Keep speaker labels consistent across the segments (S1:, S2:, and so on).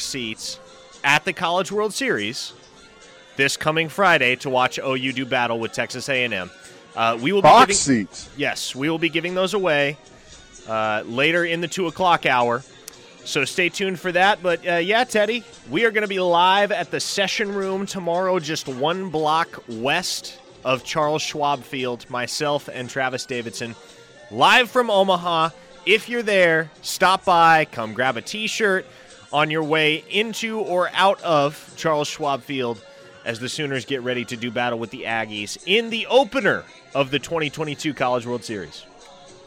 S1: seats at the College World Series this coming Friday to watch OU do battle with Texas A&M. Uh, we will
S2: box
S1: be
S2: giving, seats.
S1: Yes, we will be giving those away uh, later in the two o'clock hour. So stay tuned for that. But uh, yeah, Teddy, we are going to be live at the session room tomorrow, just one block west of Charles Schwab Field. Myself and Travis Davidson, live from Omaha. If you're there, stop by, come grab a T-shirt on your way into or out of Charles Schwab Field as the Sooners get ready to do battle with the Aggies in the opener of the 2022 College World Series.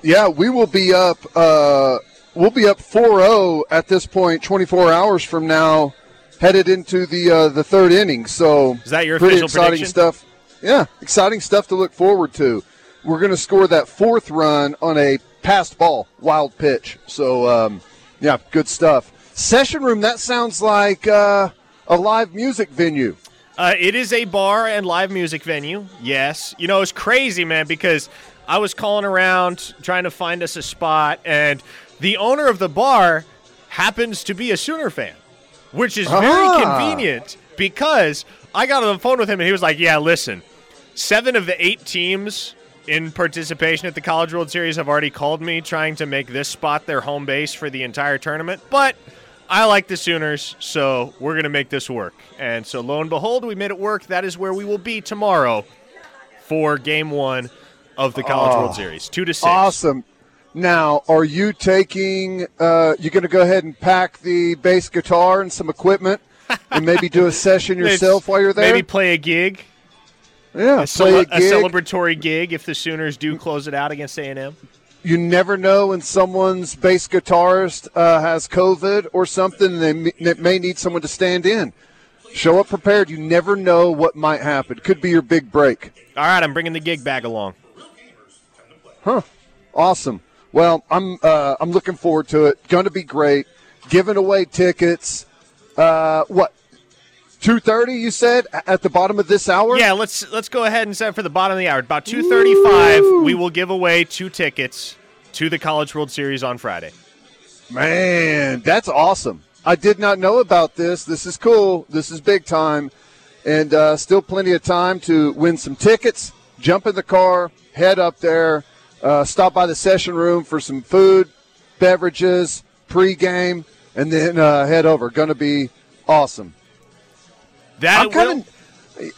S2: Yeah, we will be up. Uh, we'll be up 4-0 at this point, 24 hours from now, headed into the uh, the third inning. So
S1: is that your
S2: pretty
S1: official
S2: exciting
S1: prediction?
S2: stuff? Yeah, exciting stuff to look forward to. We're going to score that fourth run on a passed ball, wild pitch. So um, yeah, good stuff. Session room. That sounds like uh, a live music venue.
S1: Uh, it is a bar and live music venue. Yes, you know it's crazy, man, because I was calling around trying to find us a spot, and the owner of the bar happens to be a Sooner fan, which is very
S2: Ah.
S1: convenient because I got on the phone with him and he was like, "Yeah, listen, seven of the eight teams in participation at the College World Series have already called me trying to make this spot their home base for the entire tournament, but." I like the Sooners, so we're going to make this work. And so, lo and behold, we made it work. That is where we will be tomorrow for game one of the College
S2: Oh,
S1: World Series. Two to six.
S2: Awesome. Now, are you taking? Uh, you going to go ahead and pack the bass guitar and some equipment, and maybe do a session yourself while you're there?
S1: Maybe play a gig,
S2: yeah,
S1: a,
S2: a gig.
S1: celebratory gig if the Sooners do close it out against A&M.
S2: You never know when someone's bass guitarist uh, has COVID or something. And they, may need someone to stand in. Show up prepared. You never know what might happen. Could be your big break.
S1: All right, I'm bringing the gig bag along.
S2: Huh. Awesome. Well, I'm uh, I'm looking forward to it. Going to be great. Giving away tickets. Uh, what? Two thirty? You said at the bottom of this hour?
S1: Yeah, let's let's go ahead and set for the bottom of the hour. About 2:35, we will give away two tickets to the College World Series on Friday.
S2: Man, that's awesome. I did not know about this. This is cool. This is big time. And uh, still plenty of time to win some tickets, jump in the car, head up there, uh, stop by the session room for some food, beverages, pregame, and then uh, head over. Going to be awesome.
S1: That
S2: I'm kind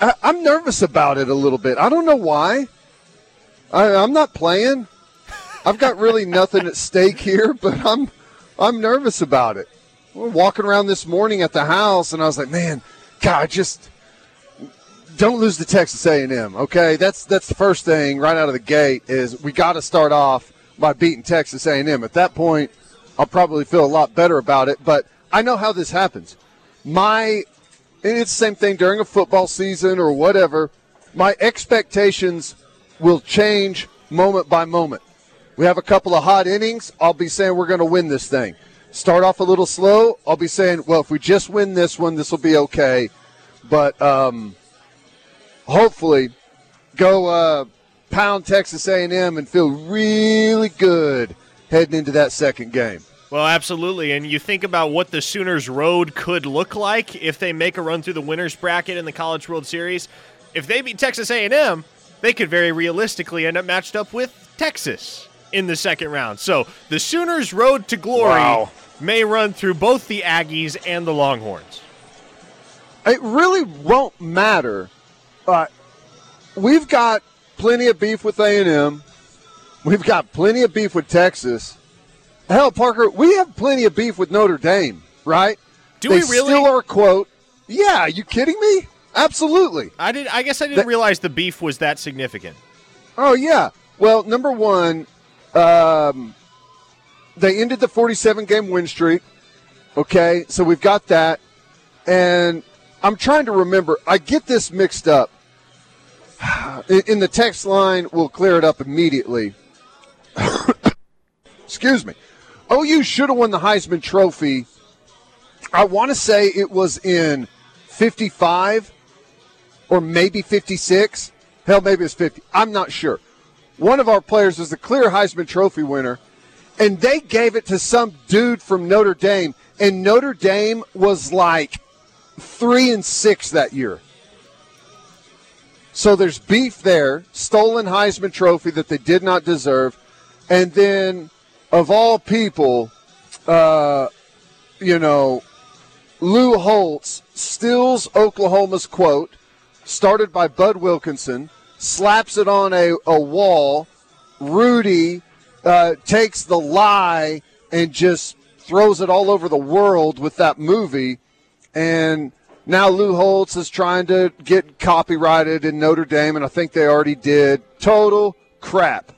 S2: of, I'm nervous about it a little bit. I don't know why. I, I'm not playing. I've got really nothing at stake here, but I'm, I'm nervous about it. We're walking around this morning at the house, and I was like, man, God, just don't lose the Texas A&M. Okay, that's that's the first thing right out of the gate is we got to start off by beating Texas A&M. At that point, I'll probably feel a lot better about it. But I know how this happens. My it's the same thing during a football season or whatever. My expectations will change moment by moment. We have a couple of hot innings. I'll be saying we're going to win this thing. Start off a little slow. I'll be saying, well, if we just win this one, this will be okay. But um, hopefully, go uh, pound Texas A&M and feel really good heading into that second game.
S1: Well, absolutely. And you think about what the Sooners' road could look like if they make a run through the winners bracket in the College World Series. If they beat Texas A&M, they could very realistically end up matched up with Texas in the second round. So the Sooners' road to glory
S2: Wow.
S1: may run through both the Aggies and the Longhorns.
S2: It really won't matter. Uh, we've got plenty of beef with A&M. We've got plenty of beef with Texas. Hell, Parker, we have plenty of beef with Notre Dame, right?
S1: Do
S2: they
S1: we really?
S2: Still are quote. Yeah, you kidding me? Absolutely.
S1: I did. I guess I didn't realize the beef was that significant.
S2: Oh yeah. Well, number one, um, they ended the 47 game win streak. Okay, so we've got that, and I'm trying to remember. I get this mixed up. In, in the text line, we'll clear it up immediately. Excuse me. Oh, OU should have won the Heisman Trophy. I want to say it was in 55 or maybe 56. Hell, maybe it's 50. I'm not sure. One of our players was the clear Heisman Trophy winner, and they gave it to some dude from Notre Dame. and Notre Dame was like three and six that year. So there's beef there, stolen Heisman Trophy that they did not deserve, and then of all people, uh, you know, Lou Holtz steals Oklahoma's quote, started by Bud Wilkinson, slaps it on a, a wall. Rudy uh, takes the lie and just throws it all over the world with that movie. And now Lou Holtz is trying to get copyrighted in Notre Dame, and I think they already did. Total crap.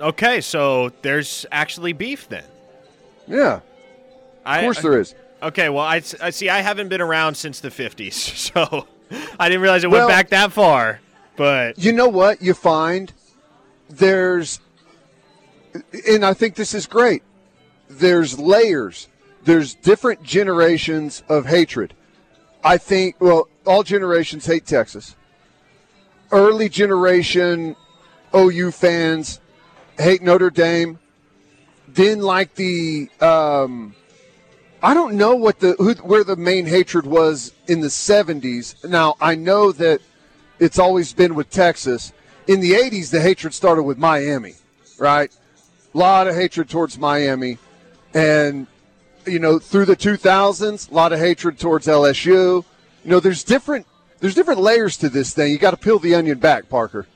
S1: Okay, so there's actually beef then.
S2: Yeah, of course there is.
S1: Okay, well, I, I see. I haven't been around since the '50s, so I didn't realize it went back that far. But
S2: you know what you find there's and i think this is great there's layers there's different generations of hatred i think well all generations hate texas early generation ou fans hate notre dame then like the um I don't know what the who, where the main hatred was in the 70s. Now I know that it's always been with Texas. In the 80s, the hatred started with Miami, right? A lot of hatred towards Miami. And, you know, through the 2000s, a lot of hatred towards LSU. You know, there's different. There's different layers to this thing. You got to peel the onion back, Parker.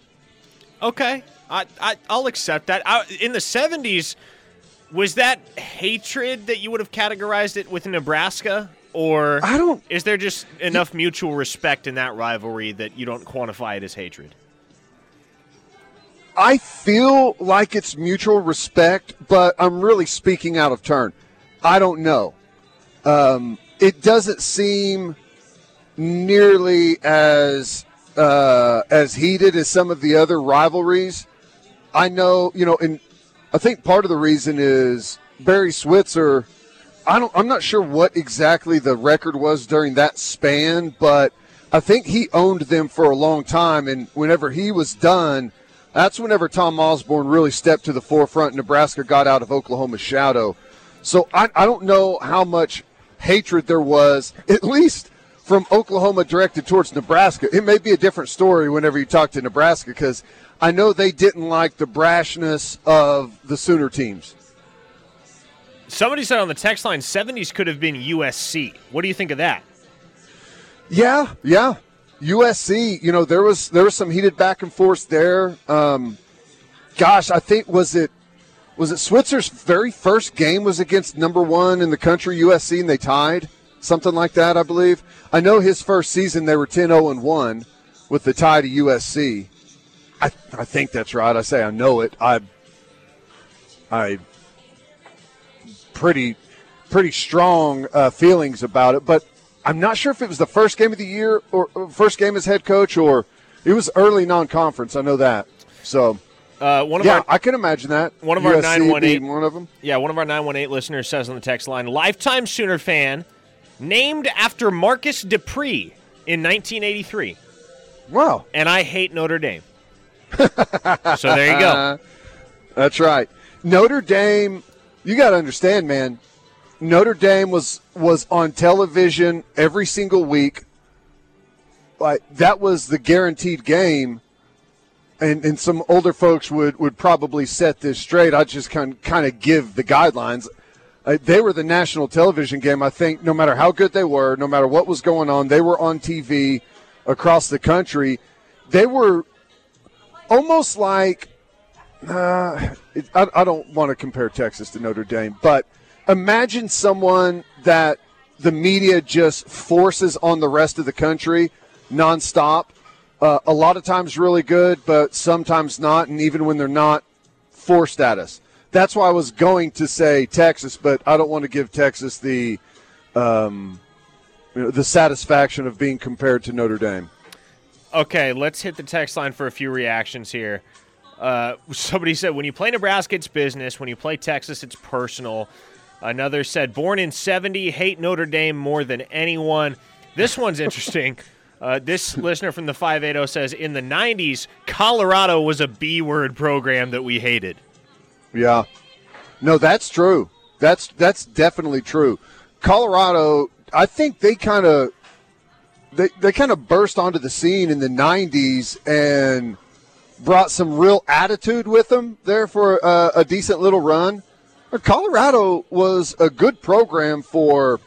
S1: okay, I, I I'll accept that. I, in the '70s, was that hatred that you would have categorized it with Nebraska, or
S2: I don't-
S1: Is there just enough mutual respect in that rivalry that you don't quantify it as hatred?
S2: I feel like it's mutual respect, but I'm really speaking out of turn. I don't know. Um, it doesn't seem nearly as uh, as heated as some of the other rivalries. I know, you know, and I think part of the reason is Barry Switzer. I don't. I'm not sure what exactly the record was during that span, but I think he owned them for a long time. And whenever he was done, that's whenever Tom Osborne really stepped to the forefront. Nebraska got out of Oklahoma's shadow. So I, I don't know how much hatred there was, at least from Oklahoma directed towards Nebraska. It may be a different story whenever you talk to Nebraska because I know they didn't like the brashness of the Sooner teams.
S1: Somebody said on the text line, '70s could have been USC. What do you think of that?
S2: Yeah, yeah. USC, you know, there was there was some heated back and forth there. Um, gosh, I think was it was it Switzer's very first game was against number one in the country, USC, and they tied something like that, I believe. I know his first season they were 10-0 and one with the tie to USC. I I think that's right. I say I know it. I I pretty pretty strong uh, feelings about it, but I'm not sure if it was the first game of the year or first game as head coach or it was early non-conference. I know that. So
S1: Uh, one of
S2: yeah,
S1: our
S2: I can imagine that.
S1: One of our
S2: USC
S1: 918
S2: being one of them.
S1: yeah, one of our 918 listeners says on the text line, lifetime Sooner fan, named after Marcus Dupree in 1983,
S2: Wow,
S1: and I hate Notre Dame. So there you go.
S2: that's right. Notre Dame. You got to understand, man. Notre Dame was was on television every single week. Like that was the guaranteed game. And, and some older folks would, would probably set this straight. I just kind kind of give the guidelines. Uh, they were the national television game. I think no matter how good they were, no matter what was going on, they were on TV across the country. They were almost like uh, it, I, I don't want to compare Texas to Notre Dame, but imagine someone that the media just forces on the rest of the country nonstop. Uh, a lot of times really good, but sometimes not, and even when they're not, forced at us. That's why I was going to say Texas, but I don't want to give Texas the um, you know, the satisfaction of being compared to Notre Dame.
S1: Okay, let's hit the text line for a few reactions here. Uh, somebody said, when you play Nebraska, it's business. When you play Texas, it's personal. Another said, born in 70, hate Notre Dame more than anyone. This one's interesting. Uh, this listener from the 580 says, in the 90s, Colorado was a B word program that we hated.
S2: Yeah. No, that's true. That's that's definitely true. Colorado, I think they kind of they they kind of burst onto the scene in the '90s and brought some real attitude with them there for uh, a decent little run. Colorado was a good program for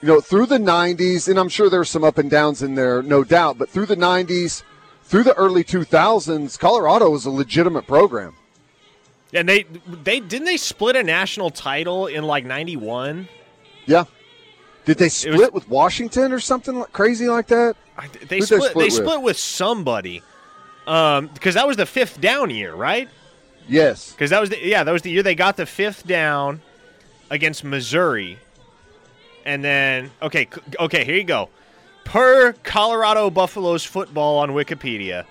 S2: you know through the '90s, and I'm sure there's some up and downs in there, no doubt. But through the '90s, through the early 2000s, Colorado was a legitimate program.
S1: And they they didn't they split a national title in like '91.
S2: Yeah. Did they split was, with Washington or something crazy like that?
S1: I, they, split, they split. They with? split with somebody. Um, because that was the fifth down year, right?
S2: Yes.
S1: Because that was the yeah that was the year they got the fifth down against Missouri, and then okay okay here you go. Per Colorado Buffaloes football on Wikipedia,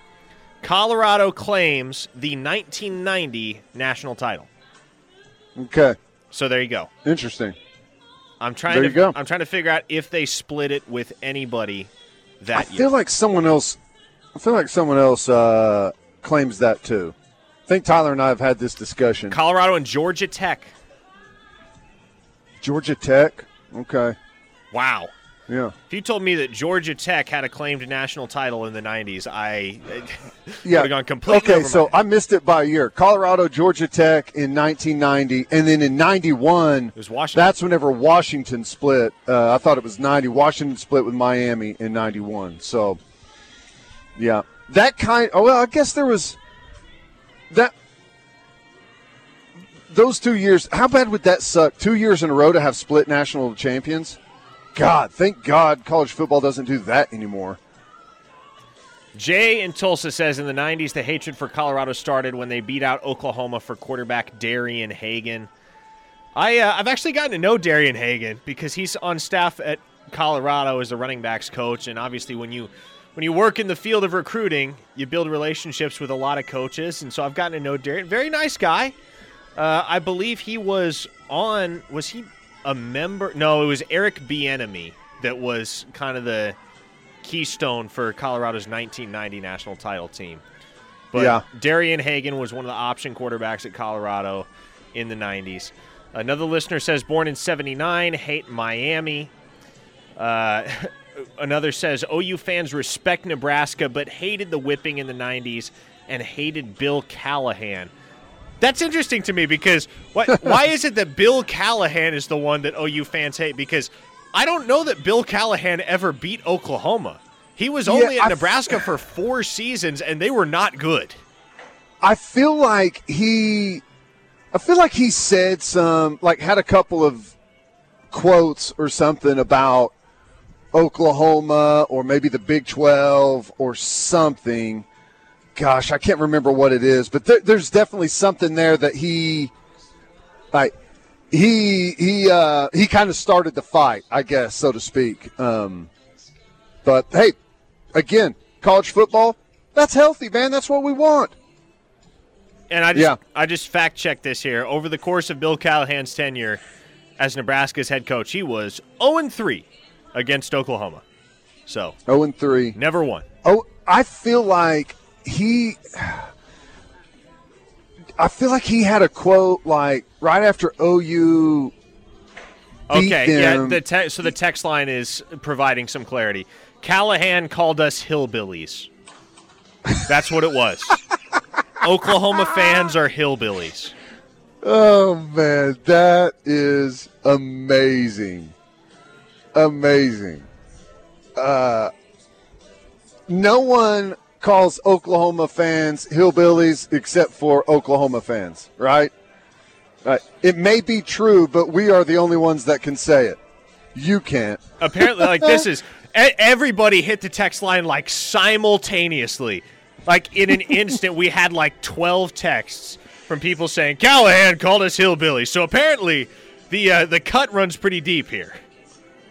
S1: Colorado claims the 1990 national title.
S2: Okay.
S1: So there you go.
S2: Interesting.
S1: I'm trying there to go. I'm trying to figure out if they split it with anybody that
S2: I
S1: year.
S2: feel like someone else I feel like someone else uh, claims that too. I think Tyler and I have had this discussion.
S1: Colorado and Georgia Tech.
S2: Georgia Tech? Okay.
S1: Wow.
S2: Yeah.
S1: If you told me that Georgia Tech had a claimed national title in the 90s, I
S2: yeah.
S1: would have gone completely
S2: Okay, so I missed it by a year. Colorado, Georgia Tech in 1990, and then in 91,
S1: it was Washington.
S2: that's whenever Washington split. Uh, I thought it was 90. Washington split with Miami in 91. So, yeah. That kind oh, well, I guess there was that those two years. How bad would that suck? Two years in a row to have split national champions? God, thank God college football doesn't do that anymore.
S1: Jay in Tulsa says in the 90s, the hatred for Colorado started when they beat out Oklahoma for quarterback Darian Hagan. I, uh, I've actually gotten to know Darian Hagan because he's on staff at Colorado as a running backs coach, and obviously when you when you work in the field of recruiting, you build relationships with a lot of coaches, and so I've gotten to know Darian. Very nice guy. Uh, I believe he was on. Was he a member. No, it was Eric Bieniemy that was kind of the keystone for Colorado's 1990 national title team. But yeah. Darian Hagan was one of the option quarterbacks at Colorado in the 90s. Another listener says, born in 79, hate Miami. Uh, another says, OU fans respect Nebraska, but hated the whipping in the 90s and hated Bill Callahan. That's interesting to me because what, why is it that Bill Callahan is the one that OU fans hate? Because I don't know that Bill Callahan ever beat Oklahoma. He was only yeah, at Nebraska f- for four seasons, and they were not good.
S2: I feel like he, I feel like he said some, like had a couple of quotes or something about Oklahoma or maybe the Big Twelve or something gosh, I can't remember what it is, but there, there's definitely something there that he, like, he he uh, he kind of started the fight, I guess, so to speak. Um, but hey, again, college football, that's healthy, man. That's what we want.
S1: And I just yeah. I just fact checked this here. Over the course of Bill Callahan's tenure as Nebraska's head coach, he was 0 3 against Oklahoma. So
S2: 0 3,
S1: never won.
S2: Oh, I feel like he I feel like he had a quote like right after OU.
S1: okay, yeah. The te- so the text line is providing some clarity. Callahan called us hillbillies. That's what it was. Oklahoma fans are hillbillies.
S2: Oh man, that is amazing, amazing. Uh, no one calls Oklahoma fans hillbillies except for Oklahoma fans, right? Right. It may be true, but we are the only ones that can say it. You can't.
S1: Apparently, like this is everybody hit the text line like simultaneously. Like in an instant, we had like 12 texts from people saying Callahan called us hillbilly. So apparently, the uh, the cut runs pretty deep here.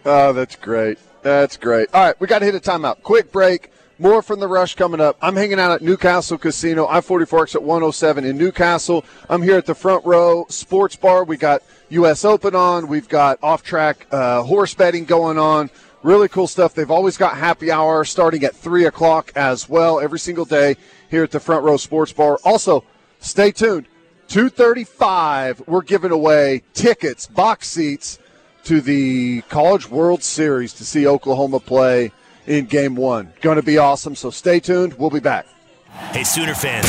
S2: Oh, that's great. That's great. All right, we got to hit a timeout. Quick break. More from the rush coming up. I'm hanging out at Newcastle Casino, I 44 exit 107 in Newcastle. I'm here at the front row sports bar. We got U.S. Open on. We've got off track uh, horse betting going on. Really cool stuff. They've always got happy hour starting at 3 o'clock as well every single day here at the front row sports bar. Also, stay tuned. 235, we're giving away tickets, box seats to the College World Series to see Oklahoma play in game one. Going to be awesome, so stay tuned. We'll be back.
S3: Hey, Sooner fans,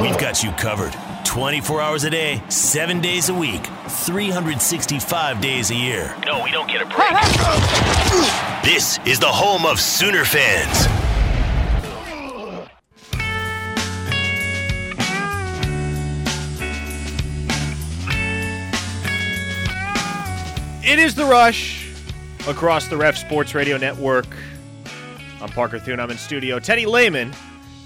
S3: we've got you covered 24 hours a day, 7 days a week, 365 days a year.
S4: No, we don't get a break.
S3: This is the home of Sooner fans.
S1: It is the rush across the Ref Sports Radio Network. I'm Parker Thune. I'm in studio. Teddy Lehman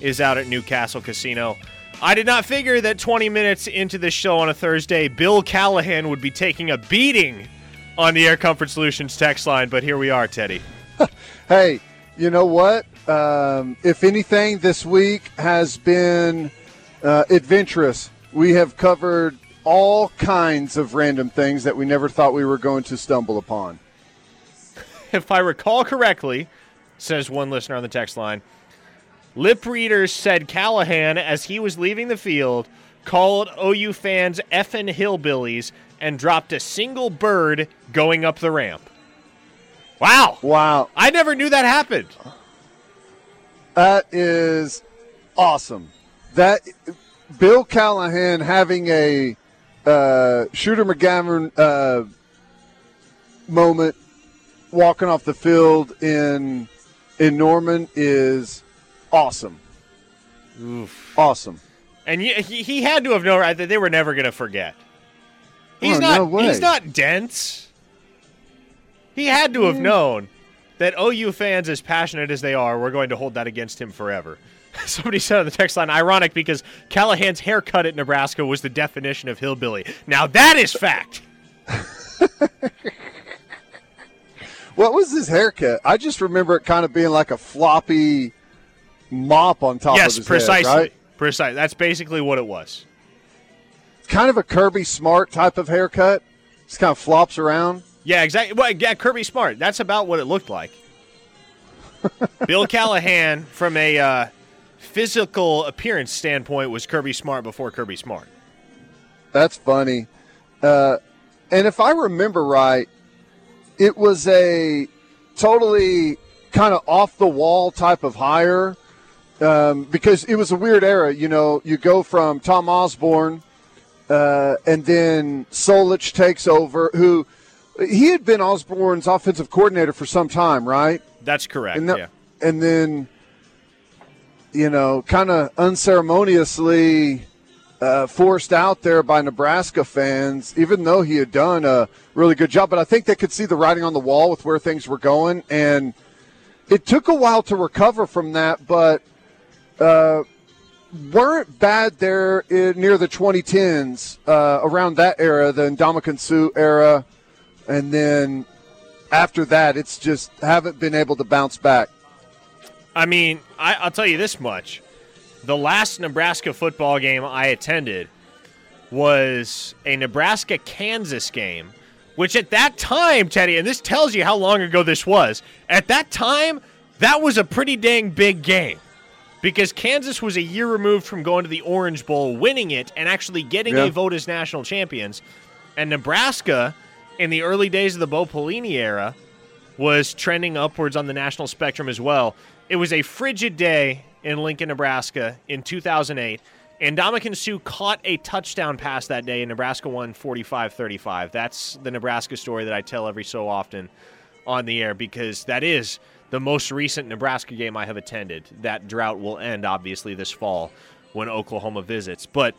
S1: is out at Newcastle Casino. I did not figure that 20 minutes into the show on a Thursday, Bill Callahan would be taking a beating on the Air Comfort Solutions text line, but here we are, Teddy.
S2: Hey, you know what? Um, if anything, this week has been uh, adventurous. We have covered all kinds of random things that we never thought we were going to stumble upon.
S1: If I recall correctly, says one listener on the text line, lip readers said Callahan, as he was leaving the field, called OU fans effing hillbillies and dropped a single bird going up the ramp. Wow.
S2: Wow,
S1: I never knew that happened.
S2: that is awesome. That Bill Callahan having a uh, Shooter McGavin uh, moment walking off the field in in Norman is awesome. Awesome.
S1: And he, he had to have known right, that they were never going to forget. He's
S2: Oh,
S1: not
S2: no
S1: he's not dense. He had to have hmm. known that OU fans as passionate as they are, we're going to hold that against him forever. Somebody said on the text line, ironic because Callahan's haircut at Nebraska was the definition of hillbilly. Now that is fact.
S2: What was his haircut? I just remember it kind of being like a floppy mop on top of
S1: yes,
S2: his
S1: precisely.
S2: head, right?
S1: Precise. That's basically what it was.
S2: Kind of a Kirby Smart type of haircut. Just kind of flops around.
S1: Yeah, exactly. Well, yeah, Kirby Smart. That's about what it looked like. Bill Callahan, from a uh, physical appearance standpoint, was Kirby Smart before Kirby Smart.
S2: That's funny. Uh, and if I remember right, it was a totally kind of off the wall type of hire um, because it was a weird era. You know, you go from Tom Osborne uh, and then Solich takes over, who he had been Osborne's offensive coordinator for some time, right?
S1: That's correct.
S2: And,
S1: yeah.
S2: and then, you know, kind of unceremoniously uh, forced out there by Nebraska fans, even though he had done a really good job. But I think they could see the writing on the wall with where things were going. And it took a while to recover from that, but uh, weren't bad there in, near the 2010s, uh, around that era, the Ndamukong Suh era. And then after that, it's just haven't been able to bounce back.
S1: I mean, I, I'll tell you this much: the last Nebraska football game I attended was a Nebraska Kansas game, which at that time, Teddy, and this tells you how long ago this was. At that time, that was a pretty dang big game because Kansas was a year removed from going to the Orange Bowl, winning it, and actually getting
S2: Yeah.
S1: a vote as national champions. And Nebraska, in the early days of the Bo Pelini era, was trending upwards on the national spectrum as well. It was a frigid day in Lincoln, Nebraska in 2008. And Ndamukong Suh caught a touchdown pass that day, and Nebraska won 45 35. That's the Nebraska story that I tell every so often on the air because that is the most recent Nebraska game I have attended. That drought will end, obviously, this fall when Oklahoma visits. But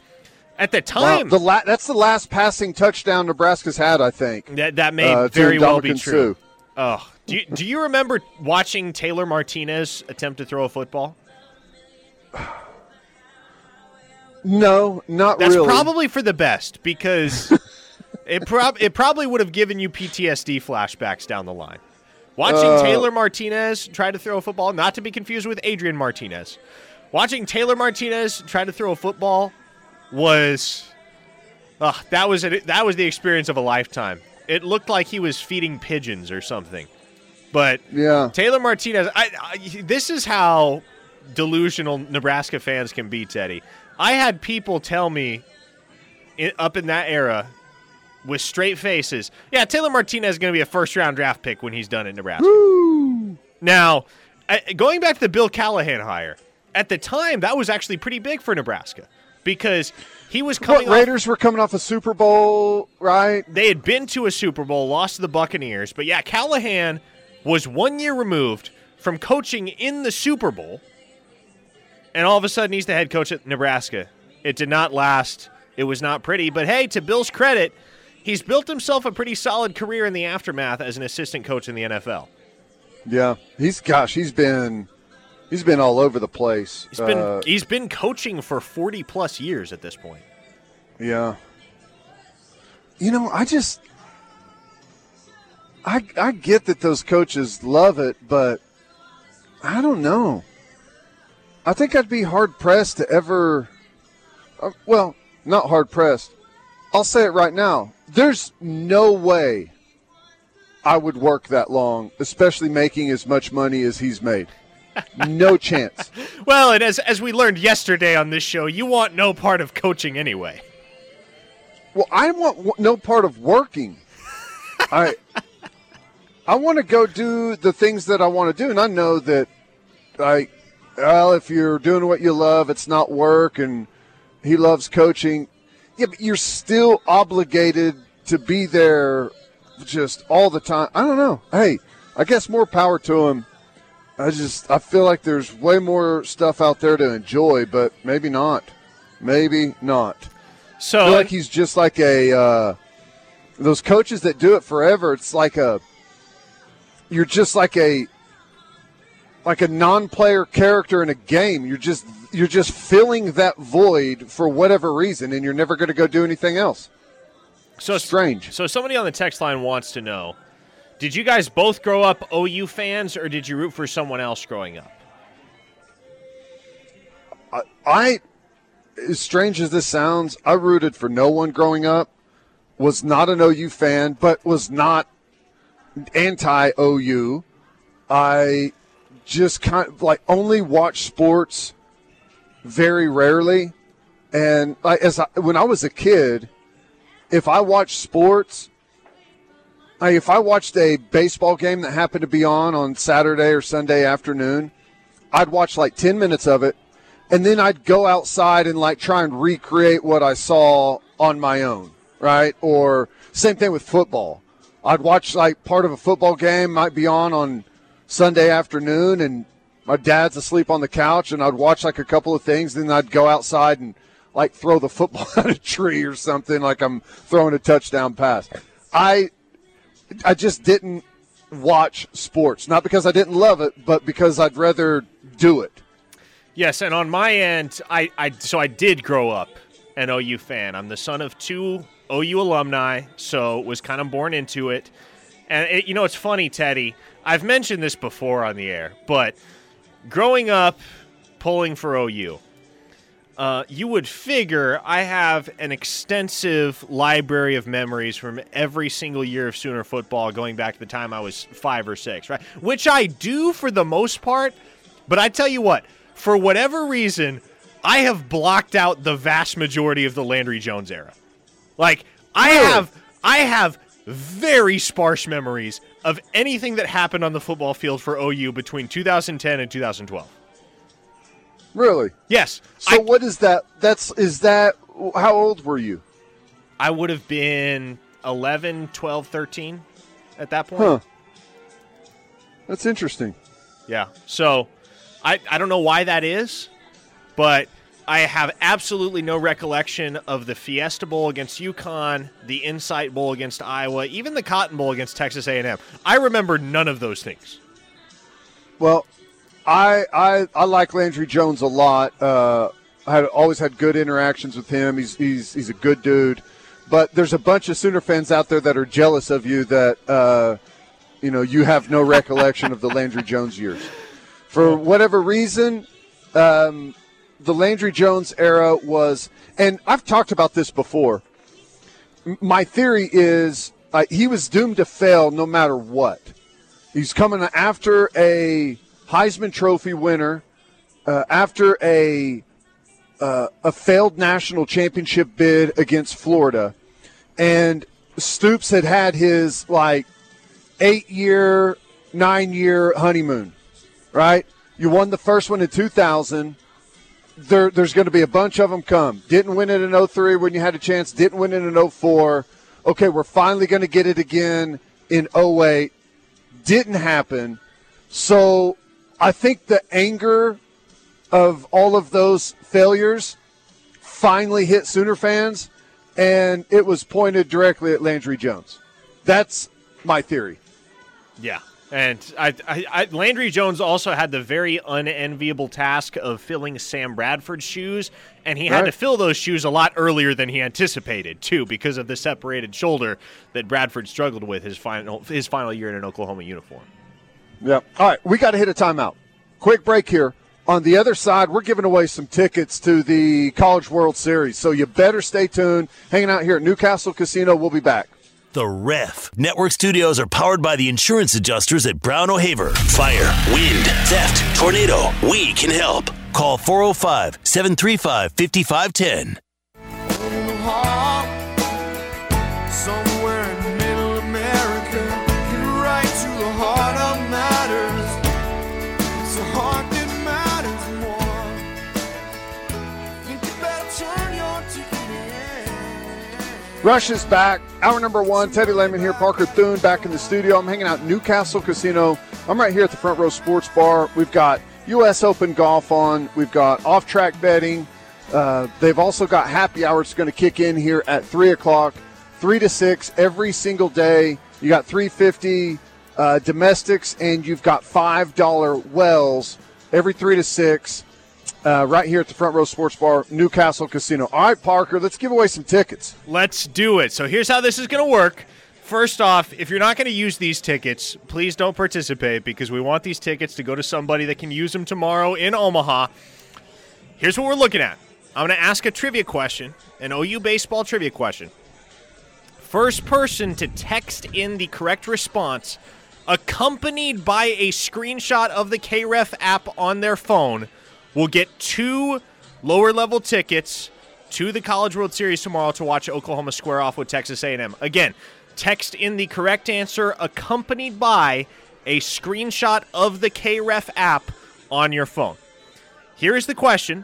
S1: at the
S2: Wow,
S1: time,
S2: the la- that's the last passing touchdown Nebraska's had, I think.
S1: that, that may
S2: uh,
S1: very well be true.
S2: Suh.
S1: Oh, do you, do you remember watching Taylor Martinez attempt to throw a football?
S2: No, not
S1: That's
S2: really.
S1: probably for the best because it prob- it probably would have given you PTSD flashbacks down the line. Watching
S2: Uh,
S1: Taylor Martinez try to throw a football, not to be confused with Adrian Martinez. Watching Taylor Martinez try to throw a football was ah, that was a, that was the experience of a lifetime. It looked like he was feeding pigeons or something. But
S2: yeah.
S1: Taylor Martinez, I, I, this is how delusional Nebraska fans can be, Teddy. I had people tell me in, up in that era with straight faces. Yeah, Taylor Martinez is going to be a first round draft pick when he's done at Nebraska.
S2: Woo!
S1: Now, going back to the Bill Callahan hire, at the time that was actually pretty big for Nebraska because he was
S2: What
S1: coming off
S2: Raiders were coming off a Super Bowl, right?
S1: they had been to a Super Bowl, lost to the Buccaneers, but yeah, Callahan was one year removed from coaching in the Super Bowl, and all of a sudden he's the head coach at Nebraska. It did not last. It was not pretty, but hey, to Bill's credit, he's built himself a pretty solid career in the aftermath as an assistant coach in the NFL.
S2: Yeah, he's gosh, he's been he's been all over the place.
S1: He's been
S2: Uh,
S1: he's been coaching for 40 plus years at this point.
S2: yeah. You know, I just I I get that those coaches love it, but I don't know. I think I'd be hard pressed to ever. Uh, well, not hard pressed. I'll say it right now. There's no way I would work that long, especially making as much money as he's made. No chance.
S1: Well, and as as we learned yesterday on this show, you want no part of coaching anyway.
S2: Well, I want w- no part of working. I I want to go do the things that I want to do, and I know that I well, if you're doing what you love, it's not work, and he loves coaching. Yeah, but you're still obligated to be there just all the time. I don't know. Hey, I guess more power to him. I just I feel like there's way more stuff out there to enjoy, but maybe not. Maybe not. I
S1: So
S2: feel like he's just like a uh, those coaches that do it forever. It's like a you're just like a like a non-player character in a game. You're just you're just filling that void for whatever reason, and you're never going to go do anything else.
S1: so
S2: Strange.
S1: So somebody on the text line wants to know: Did you guys both grow up OU fans, or did you root for someone else growing up?
S2: I, I as strange as this sounds, I rooted for no one growing up. Was not an OU fan, but was not anti OU. I just kind of like only watch sports very rarely, and I, as I, when I was a kid, if I watched sports, I, if I watched a baseball game that happened to be on on Saturday or Sunday afternoon, I'd watch like ten minutes of it, and then I'd go outside and like try and recreate what I saw on my own, right? Or same thing with football. I'd watch like part of a football game might be on on Sunday afternoon, and my dad's asleep on the couch, and I'd watch like a couple of things, then I'd go outside and like throw the football at a tree or something, like I'm throwing a touchdown pass. I I just didn't watch sports, not because I didn't love it, but because I'd rather do it.
S1: Yes, and on my end, I, I so I did grow up an OU fan. I'm the son of two OU alumni, so was kind of born into it. And it, you know, it's funny, Teddy. I've mentioned this before on the air, but growing up pulling for OU, uh, you would figure I have an extensive library of memories from every single year of Sooner football, going back to the time I was five or six, right? Which I do for the most part. But I tell you what, for whatever reason, I have blocked out the vast majority of the Landry Jones era. Like I have, I have very sparse memories of anything that happened on the football field for OU between 2010 and 2012.
S2: Really?
S1: Yes,
S2: So
S1: I,
S2: what is that? That's is that how old were you?
S1: I would have been 11, 12, 13 at that point.
S2: Huh. That's interesting.
S1: Yeah. So I, I don't know why that is, but I have absolutely no recollection of the Fiesta Bowl against UConn, the Insight Bowl against Iowa, even the Cotton Bowl against Texas A&M. I remember none of those things.
S2: Well, I I, I like Landry Jones a lot. Uh, I had always had good interactions with him. He's he's he's a good dude. But there's a bunch of Sooner fans out there that are jealous of you that uh, you know you have no recollection of the Landry Jones years. For whatever reason, um, the Landry Jones era was, and I've talked about this before. My theory is uh, he was doomed to fail no matter what. He's coming after a Heisman Trophy winner, uh, after a uh, a failed national championship bid against Florida, and Stoops had had his like eight year, nine year honeymoon, right? You won the first one in 2000. There, there's going to be a bunch of them come. Didn't win it in 03 when you had a chance. Didn't win it in 04. Okay, we're finally going to get it again in 08. Didn't happen. So I think the anger of all of those failures finally hit Sooner fans, and it was pointed directly at Landry Jones. That's my theory.
S1: Yeah. And I, I, I, Landry Jones also had the very unenviable task of filling Sam Bradford's shoes, and he had to fill those shoes a lot earlier than he anticipated, too, because of the separated shoulder that Bradford struggled with his final his final year in an Oklahoma uniform.
S2: Yep. All right, we got to hit a timeout. Quick break here. On the other side, we're giving away some tickets to the College World Series, so you better stay tuned. Hanging out here at Newcastle Casino. We'll be back.
S3: The Ref. Network studios are powered by the insurance adjusters at Brown O'Haver. Fire, wind, theft, tornado. We can help. Call 405 735 5510.
S2: Rush is back. Hour number one. Teddy Lehman here. Parker Thune back in the studio. I'm hanging out Newcastle Casino. I'm right here at the Front Row Sports Bar. We've got U.S. Open golf on. We've got off track betting. Uh, they've also got happy hour. It's going to kick in here at 3 o'clock, 3 to 6 every single day. You got 350 uh, domestics and you've got $5 wells every 3 to 6 uh, right here at the Front Row Sports Bar, Newcastle Casino. All right, Parker, let's give away some tickets.
S1: Let's do it. So here's how this is going to work. First off, if you're not going to use these tickets, please don't participate because we want these tickets to go to somebody that can use them tomorrow in Omaha. Here's what we're looking at. I'm going to ask a trivia question, an OU baseball trivia question. First person to text in the correct response, accompanied by a screenshot of the KREF app on their phone, will get two lower level tickets to the College World Series tomorrow to watch Oklahoma square off with Texas A&M. Again, text in the correct answer accompanied by a screenshot of the KREF app on your phone. Here is the question.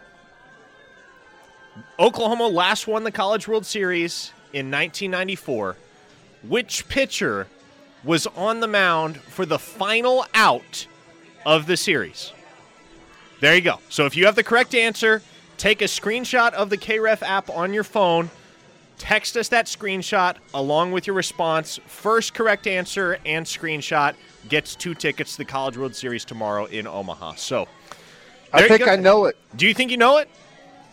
S1: Oklahoma last won the College World Series in 1994. Which pitcher was on the mound for the final out of the series? There you go. So if you have the correct answer, take a screenshot of the KREF app on your phone, text us that screenshot along with your response. First correct answer and screenshot gets two tickets to the College World Series tomorrow in Omaha. So,
S2: I think. I know it.
S1: do you think you know it?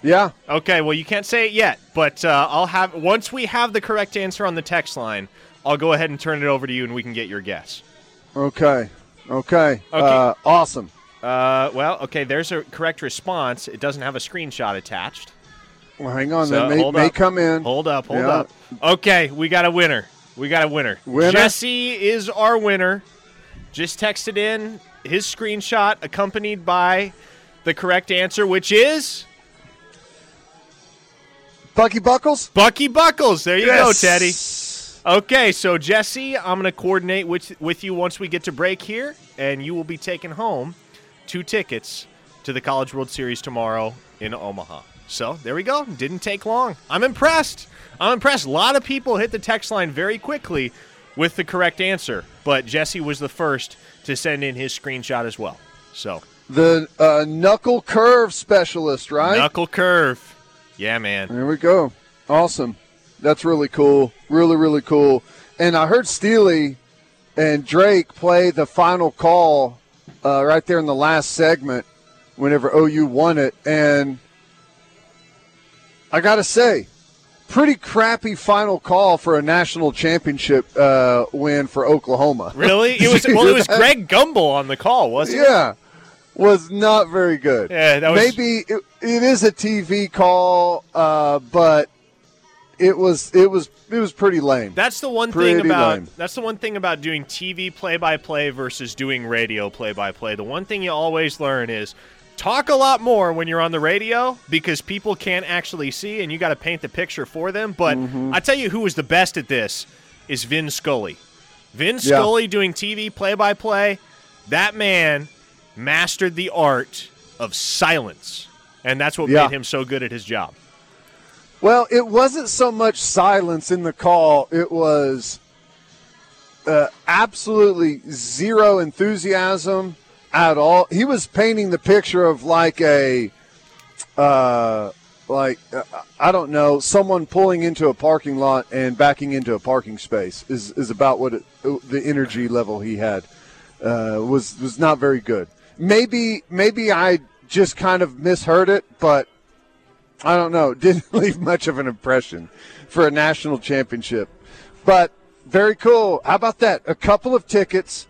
S2: Yeah.
S1: Okay, well, you can't say it yet, but uh, I'll have once we have the correct answer on the text line. I'll go ahead and turn it over to you, and we can get your guess.
S2: Okay. Okay.
S1: Okay.
S2: Uh, awesome.
S1: Uh, well, okay, there's a correct response. It doesn't have a screenshot attached.
S2: Well, hang on.
S1: So,
S2: that may, may come in.
S1: Hold up, hold
S2: Yeah.
S1: up. Okay, we got a winner. We got a winner.
S2: Winner?
S1: Jesse is our winner. Just texted in his screenshot accompanied by the correct answer, which is
S2: Bucky Buckles?
S1: Bucky Buckles. There you go, Teddy. Okay, so Jesse, I'm going to coordinate with with you once we get to break here, and you will be taken home two tickets to the College World Series tomorrow in Omaha. So there we go. Didn't take long. I'm impressed. I'm impressed. A lot of people hit the text line very quickly with the correct answer, but Jesse was the first to send in his screenshot as well. So
S2: The uh, knuckle curve specialist, right?
S1: knuckle curve. Yeah, man.
S2: There we go. Awesome. That's really cool. Really, really cool. And I heard Steely and Drake play the final call uh, right there in the last segment whenever OU won it. And I got to say, pretty crappy final call for a national championship uh, win for Oklahoma.
S1: Really? It was well. It was Greg Gumbel on the call, wasn't it?
S2: Yeah. Was not very good.
S1: Yeah, that was-
S2: maybe it, it is a TV call, uh, but it was it was it was pretty lame.
S1: That's the one
S2: Pretty
S1: thing about
S2: lame.
S1: that's the one thing about doing TV play by play versus doing radio play by play. The one thing you always learn is talk a lot more when you're on the radio because people can't actually see and you got to paint the picture for them. But
S2: Mm-hmm.
S1: I tell you who was the best at this is Vin Scully. Vin
S2: Yeah.
S1: Scully doing TV play by play. That man mastered the art of silence. And that's what
S2: Yeah.
S1: made him so good at his job.
S2: Well, it wasn't so much silence in the call, it was uh, absolutely zero enthusiasm at all. He was painting the picture of like a, uh, like, uh, I don't know, someone pulling into a parking lot and backing into a parking space is, is about what it, the energy level he had uh, was was not very good. Maybe maybe I just kind of misheard it, but I don't know. Didn't leave much of an impression for a national championship, but very cool. How about that? A couple of tickets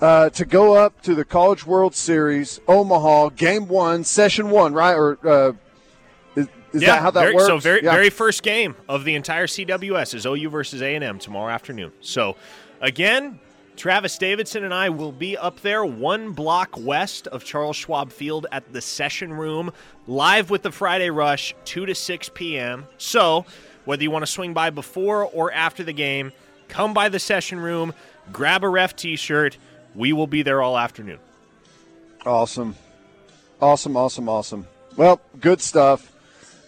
S2: uh, to go up to the College World Series, Omaha, Game One, Session One, right? Or uh, is, is that how that
S1: very,
S2: works?
S1: So very
S2: Yeah.
S1: very first game of the entire CWS is OU versus A and M tomorrow afternoon. So again, Travis Davidson and I will be up there one block west of Charles Schwab Field at the Session Room, live with the Friday Rush, two to six p.m. So whether you want to swing by before or after the game, come by the Session Room, grab a ref T-shirt. We will be there all afternoon.
S2: Awesome. Awesome, awesome, awesome. Well, good stuff.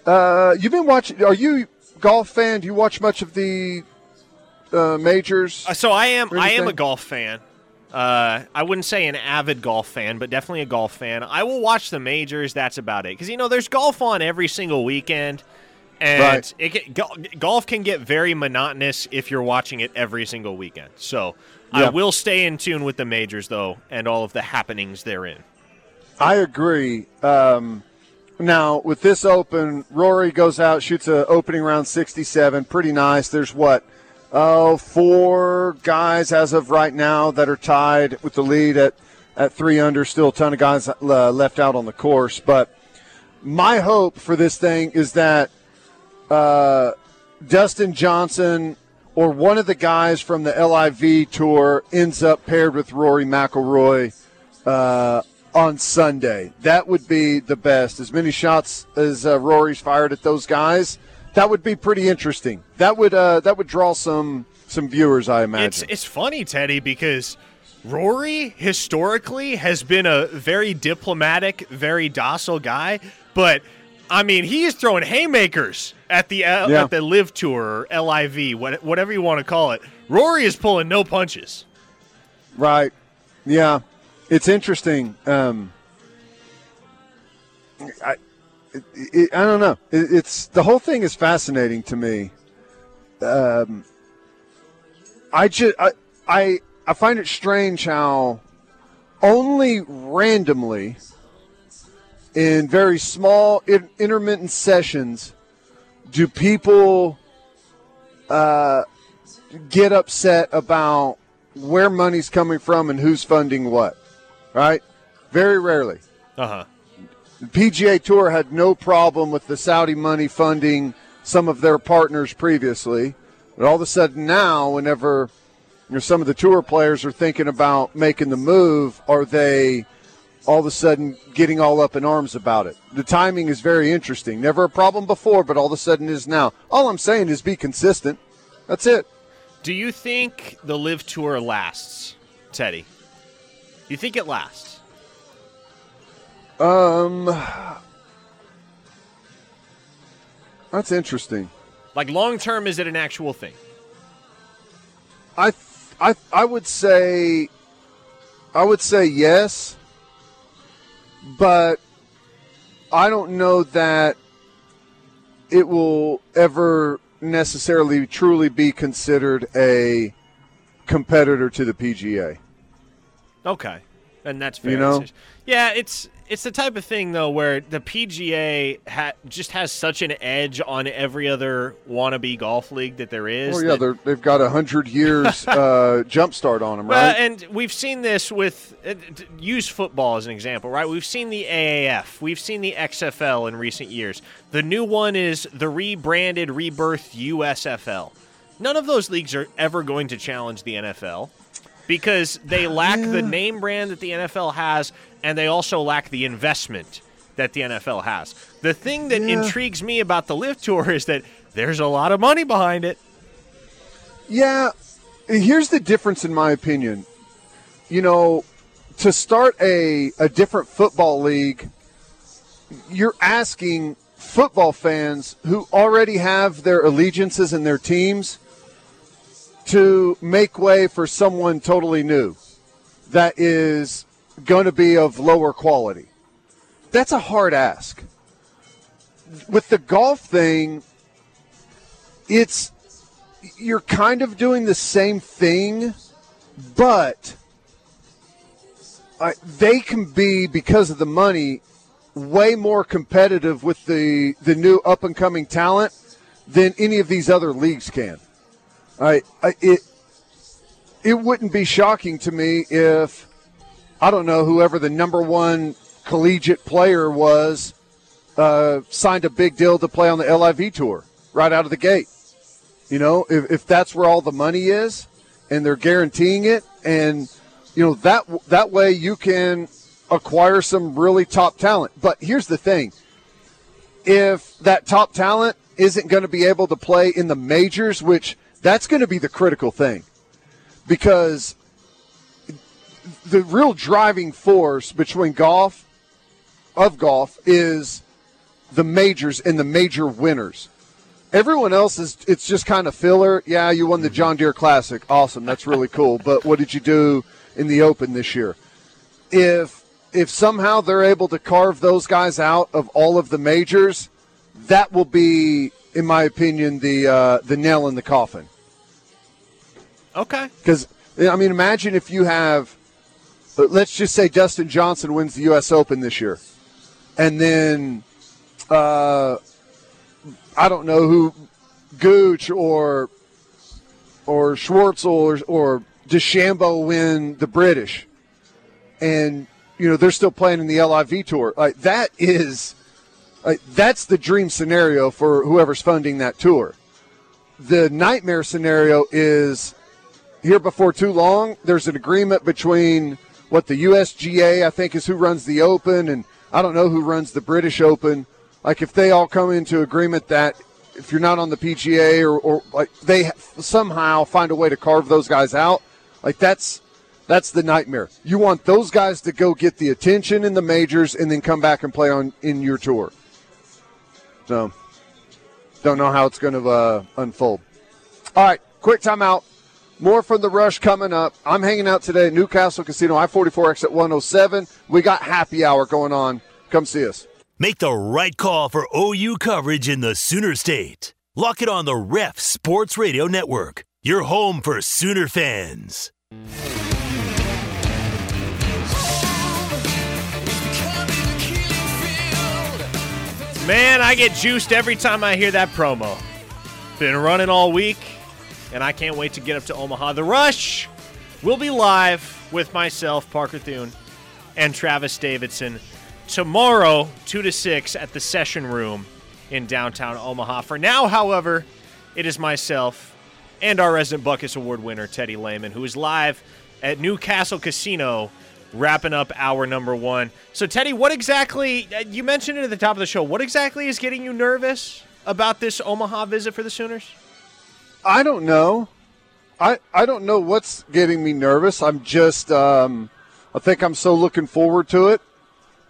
S2: Uh, you've been watching. Are you golf fan? Do you watch much of the uh, majors?
S1: Uh, so I am I am a golf fan. Uh, I wouldn't say an avid golf fan, but definitely a golf fan. I will watch the majors. That's about it. Because you know, there's golf on every single weekend, and
S2: Right.
S1: it go- golf can get very monotonous if you're watching it every single weekend. So I will stay in tune with the majors though, and all of the happenings therein.
S2: I agree. Um, now with this open, Rory goes out, shoots a opening round sixty-seven, pretty nice. There's what, oh, four guys as of right now that are tied with the lead at at three under. Still a ton of guys uh, left out on the course, but my hope for this thing is that uh, Dustin Johnson or one of the guys from the LIV tour ends up paired with Rory McIlroy uh, on Sunday. That would be the best. As many shots as uh, Rory's fired at those guys, that would be pretty interesting. That would uh, that would draw some some viewers, I imagine.
S1: It's it's funny, Teddy, because Rory historically has been a very diplomatic, very docile guy, but I mean, he is throwing haymakers at the uh,
S2: Yeah.
S1: at the Live Tour or LIV, what, whatever you want to call it. Rory is pulling no punches.
S2: Right. Yeah. It's interesting. Um, I, it, it, I don't know. It, it's the whole thing is fascinating to me. Um, I just I, I I find it strange how only randomly in very small in, intermittent sessions do people uh, get upset about where money's coming from and who's funding what, right? Very rarely.
S1: Uh huh.
S2: The PGA Tour had no problem with the Saudi money funding some of their partners previously, but all of a sudden now, whenever you know, some of the tour players are thinking about making the move, are they all of a sudden getting all up in arms about it? The timing is very interesting. Never a problem before, but all of a sudden is now. All I'm saying is be consistent. That's it.
S1: Do you think the Live Tour lasts, Teddy? You think it lasts?
S2: Um, that's interesting.
S1: Like long term, is it an actual thing?
S2: I, I, I would say, I would say yes, but I don't know that it will ever necessarily truly be considered a competitor to the PGA.
S1: Okay, and that's fair.
S2: You know?
S1: Yeah, it's it's the type of thing though where the PGA ha- just has such an edge on every other wannabe golf league that there is.
S2: Oh yeah,
S1: that-
S2: they've got a hundred years uh, jump start on them,
S1: Well,
S2: right?
S1: and we've seen this with uh, use football as an example, right? We've seen the AAF, we've seen the XFL in recent years. The new one is the rebranded, rebirthed USFL. None of those leagues are ever going to challenge the NFL. because they lack the name brand that the NFL has, and they also lack the investment that the NFL has. The thing that
S2: Yeah.
S1: intrigues me about the Live Tour is that there's a lot of money behind it.
S2: Yeah, here's the difference in my opinion. You know, to start a a different football league, you're asking football fans who already have their allegiances and their teams to make way for someone totally new that is going to be of lower quality. That's a hard ask. With the golf thing, it's you're kind of doing the same thing, but uh, they can be because of the money way more competitive with the the new up and coming talent than any of these other leagues can. I, I it it wouldn't be shocking to me if I don't know whoever the number one collegiate player was uh, signed a big deal to play on the LIV tour right out of the gate. You know, if, if that's where all the money is, and they're guaranteeing it, and you know that that way you can acquire some really top talent. But here's the thing: if that top talent isn't going to be able to play in the majors, which that's going to be the critical thing, because the real driving force between golf of golf is the majors and the major winners. Everyone else is it's just kind of filler. Yeah, you won the John Deere Classic. Awesome. That's really cool. But what did you do in the Open this year? If if somehow they're able to carve those guys out of all of the majors, that will be in my opinion the uh, the nail in the coffin.
S1: Okay.
S2: Because I mean, imagine if you have, uh, let's just say Dustin Johnson wins the U.S. Open this year, and then uh, I don't know who, Gooch or or Schwartzel or, or DeChambeau win the British, and you know they're still playing in the LIV tour. Like that is, like, that's the dream scenario for whoever's funding that tour. The nightmare scenario is here before too long, there's an agreement between what the USGA, I think, is who runs the Open, and I don't know who runs the British Open. Like, if they all come into agreement that if you're not on the PGA or, or like they somehow find a way to carve those guys out, like that's that's the nightmare. You want those guys to go get the attention in the majors and then come back and play on in your tour. So, don't know how it's going to uh, unfold. All right, quick timeout. More from the rush coming up. I'm hanging out today at Newcastle Casino, I 44 exit 107. We got happy hour going on. Come see us.
S3: Make the right call for OU coverage in the Sooner State. Lock it on the Ref Sports Radio Network, your home for Sooner fans.
S1: Man, I get juiced every time I hear that promo. Been running all week, and I can't wait to get up to Omaha. The Rush will be live with myself, Parker Thune, and Travis Davidson tomorrow, 2 to 6 at the Session Room in downtown Omaha. For now, however, it is myself and our resident Butkus Award winner, Teddy Lehman, who is live at Newcastle Casino wrapping up hour number one. So, Teddy, what exactly, uh, you mentioned it at the top of the show, what exactly is getting you nervous about this Omaha visit for the Sooners?
S2: I don't know. I, I don't know what's getting me nervous. I'm just, um, I think I'm so looking forward to it.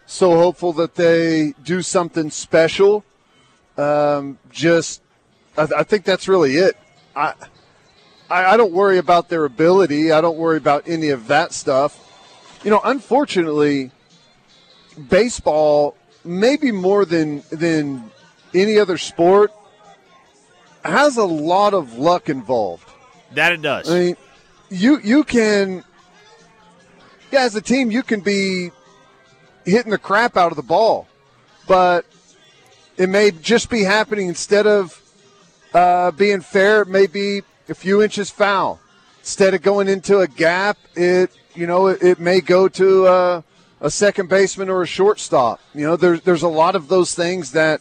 S2: So hopeful that they do something special. Um, just, I, I think that's really it. I, I, I don't worry about their ability. I don't worry about any of that stuff. You know, unfortunately, baseball, maybe more than than any other sport, has a lot of luck involved.
S1: That it does.
S2: I mean, you you can, yeah, as a team, you can be hitting the crap out of the ball, but it may just be happening instead of uh, being fair. It may be a few inches foul. Instead of going into a gap, it you know it, it may go to uh, a second baseman or a shortstop. You know, there's there's a lot of those things that.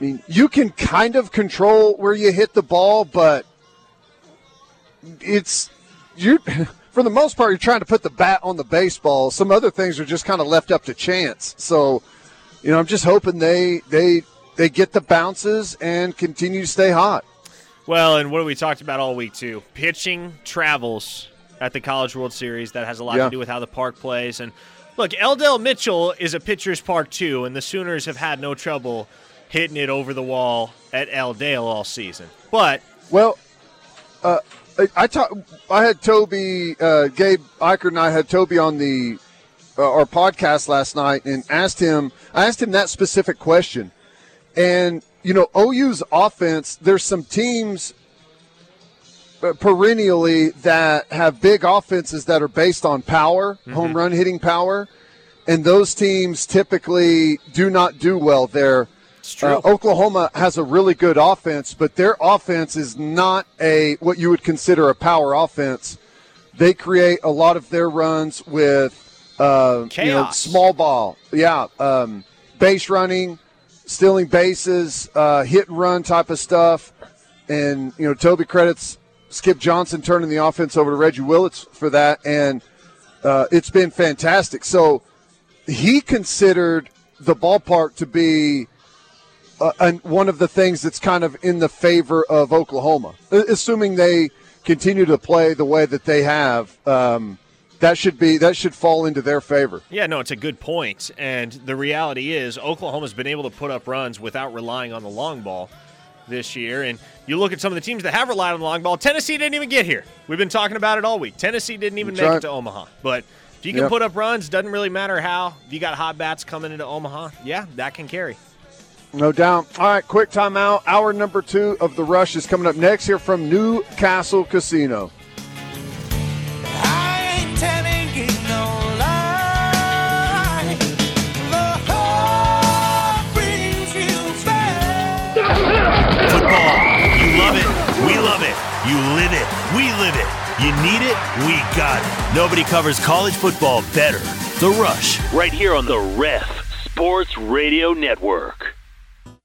S2: I mean, you can kind of control where you hit the ball, but it's you for the most part, you're trying to put the bat on the baseball. Some other things are just kind of left up to chance. So, you know, I'm just hoping they they they get the bounces and continue to stay hot.
S1: Well, and what we talked about all week too, pitching travels at the College World Series. That has a lot
S2: Yeah.
S1: to do with how the park plays. And look, L Dale Mitchell is a pitcher's park too, and the Sooners have had no trouble hitting it over the wall at L Dale all season. But
S2: Well, uh, I, I talk, I had Toby, uh, Gabe Eicher, and I had Toby on the uh, our podcast last night, and asked him. I asked him that specific question, and you know, OU's offense. There's some teams uh, perennially that have big offenses that are based on power, home run hitting power, and those teams typically do not do well there. Uh, Oklahoma has a really good offense, but their offense is not a what you would consider a power offense. They create a lot of their runs with uh, you know, small ball, yeah, um, base running, stealing bases, uh, hit and run type of stuff. And you know, Toby credits Skip Johnson turning the offense over to Reggie Willits for that, and uh, it's been fantastic. So he considered the ballpark to be uh, and one of the things that's kind of in the favor of Oklahoma, Uh, assuming they continue to play the way that they have. Um, that should be that should fall into their favor.
S1: Yeah, no, it's a good point. And the reality is, Oklahoma's been able to put up runs without relying on the long ball this year. And you look at some of the teams that have relied on the long ball. Tennessee didn't even get here. We've been talking about it all week. Tennessee didn't even make it to Omaha. But if you can
S2: Yep.
S1: put up runs, doesn't really matter how. If you got hot bats coming into Omaha, yeah, that can carry.
S2: No doubt. All right, quick timeout. Hour number two of the rush is coming up next here from Newcastle Casino.
S4: I ain't telling you no lie. The heart brings you back.
S3: Football. You love it. We love it. You live it. We live it. You need it. We got it. Nobody covers college football better. The Rush. Right here on the Ref Sports Radio Network.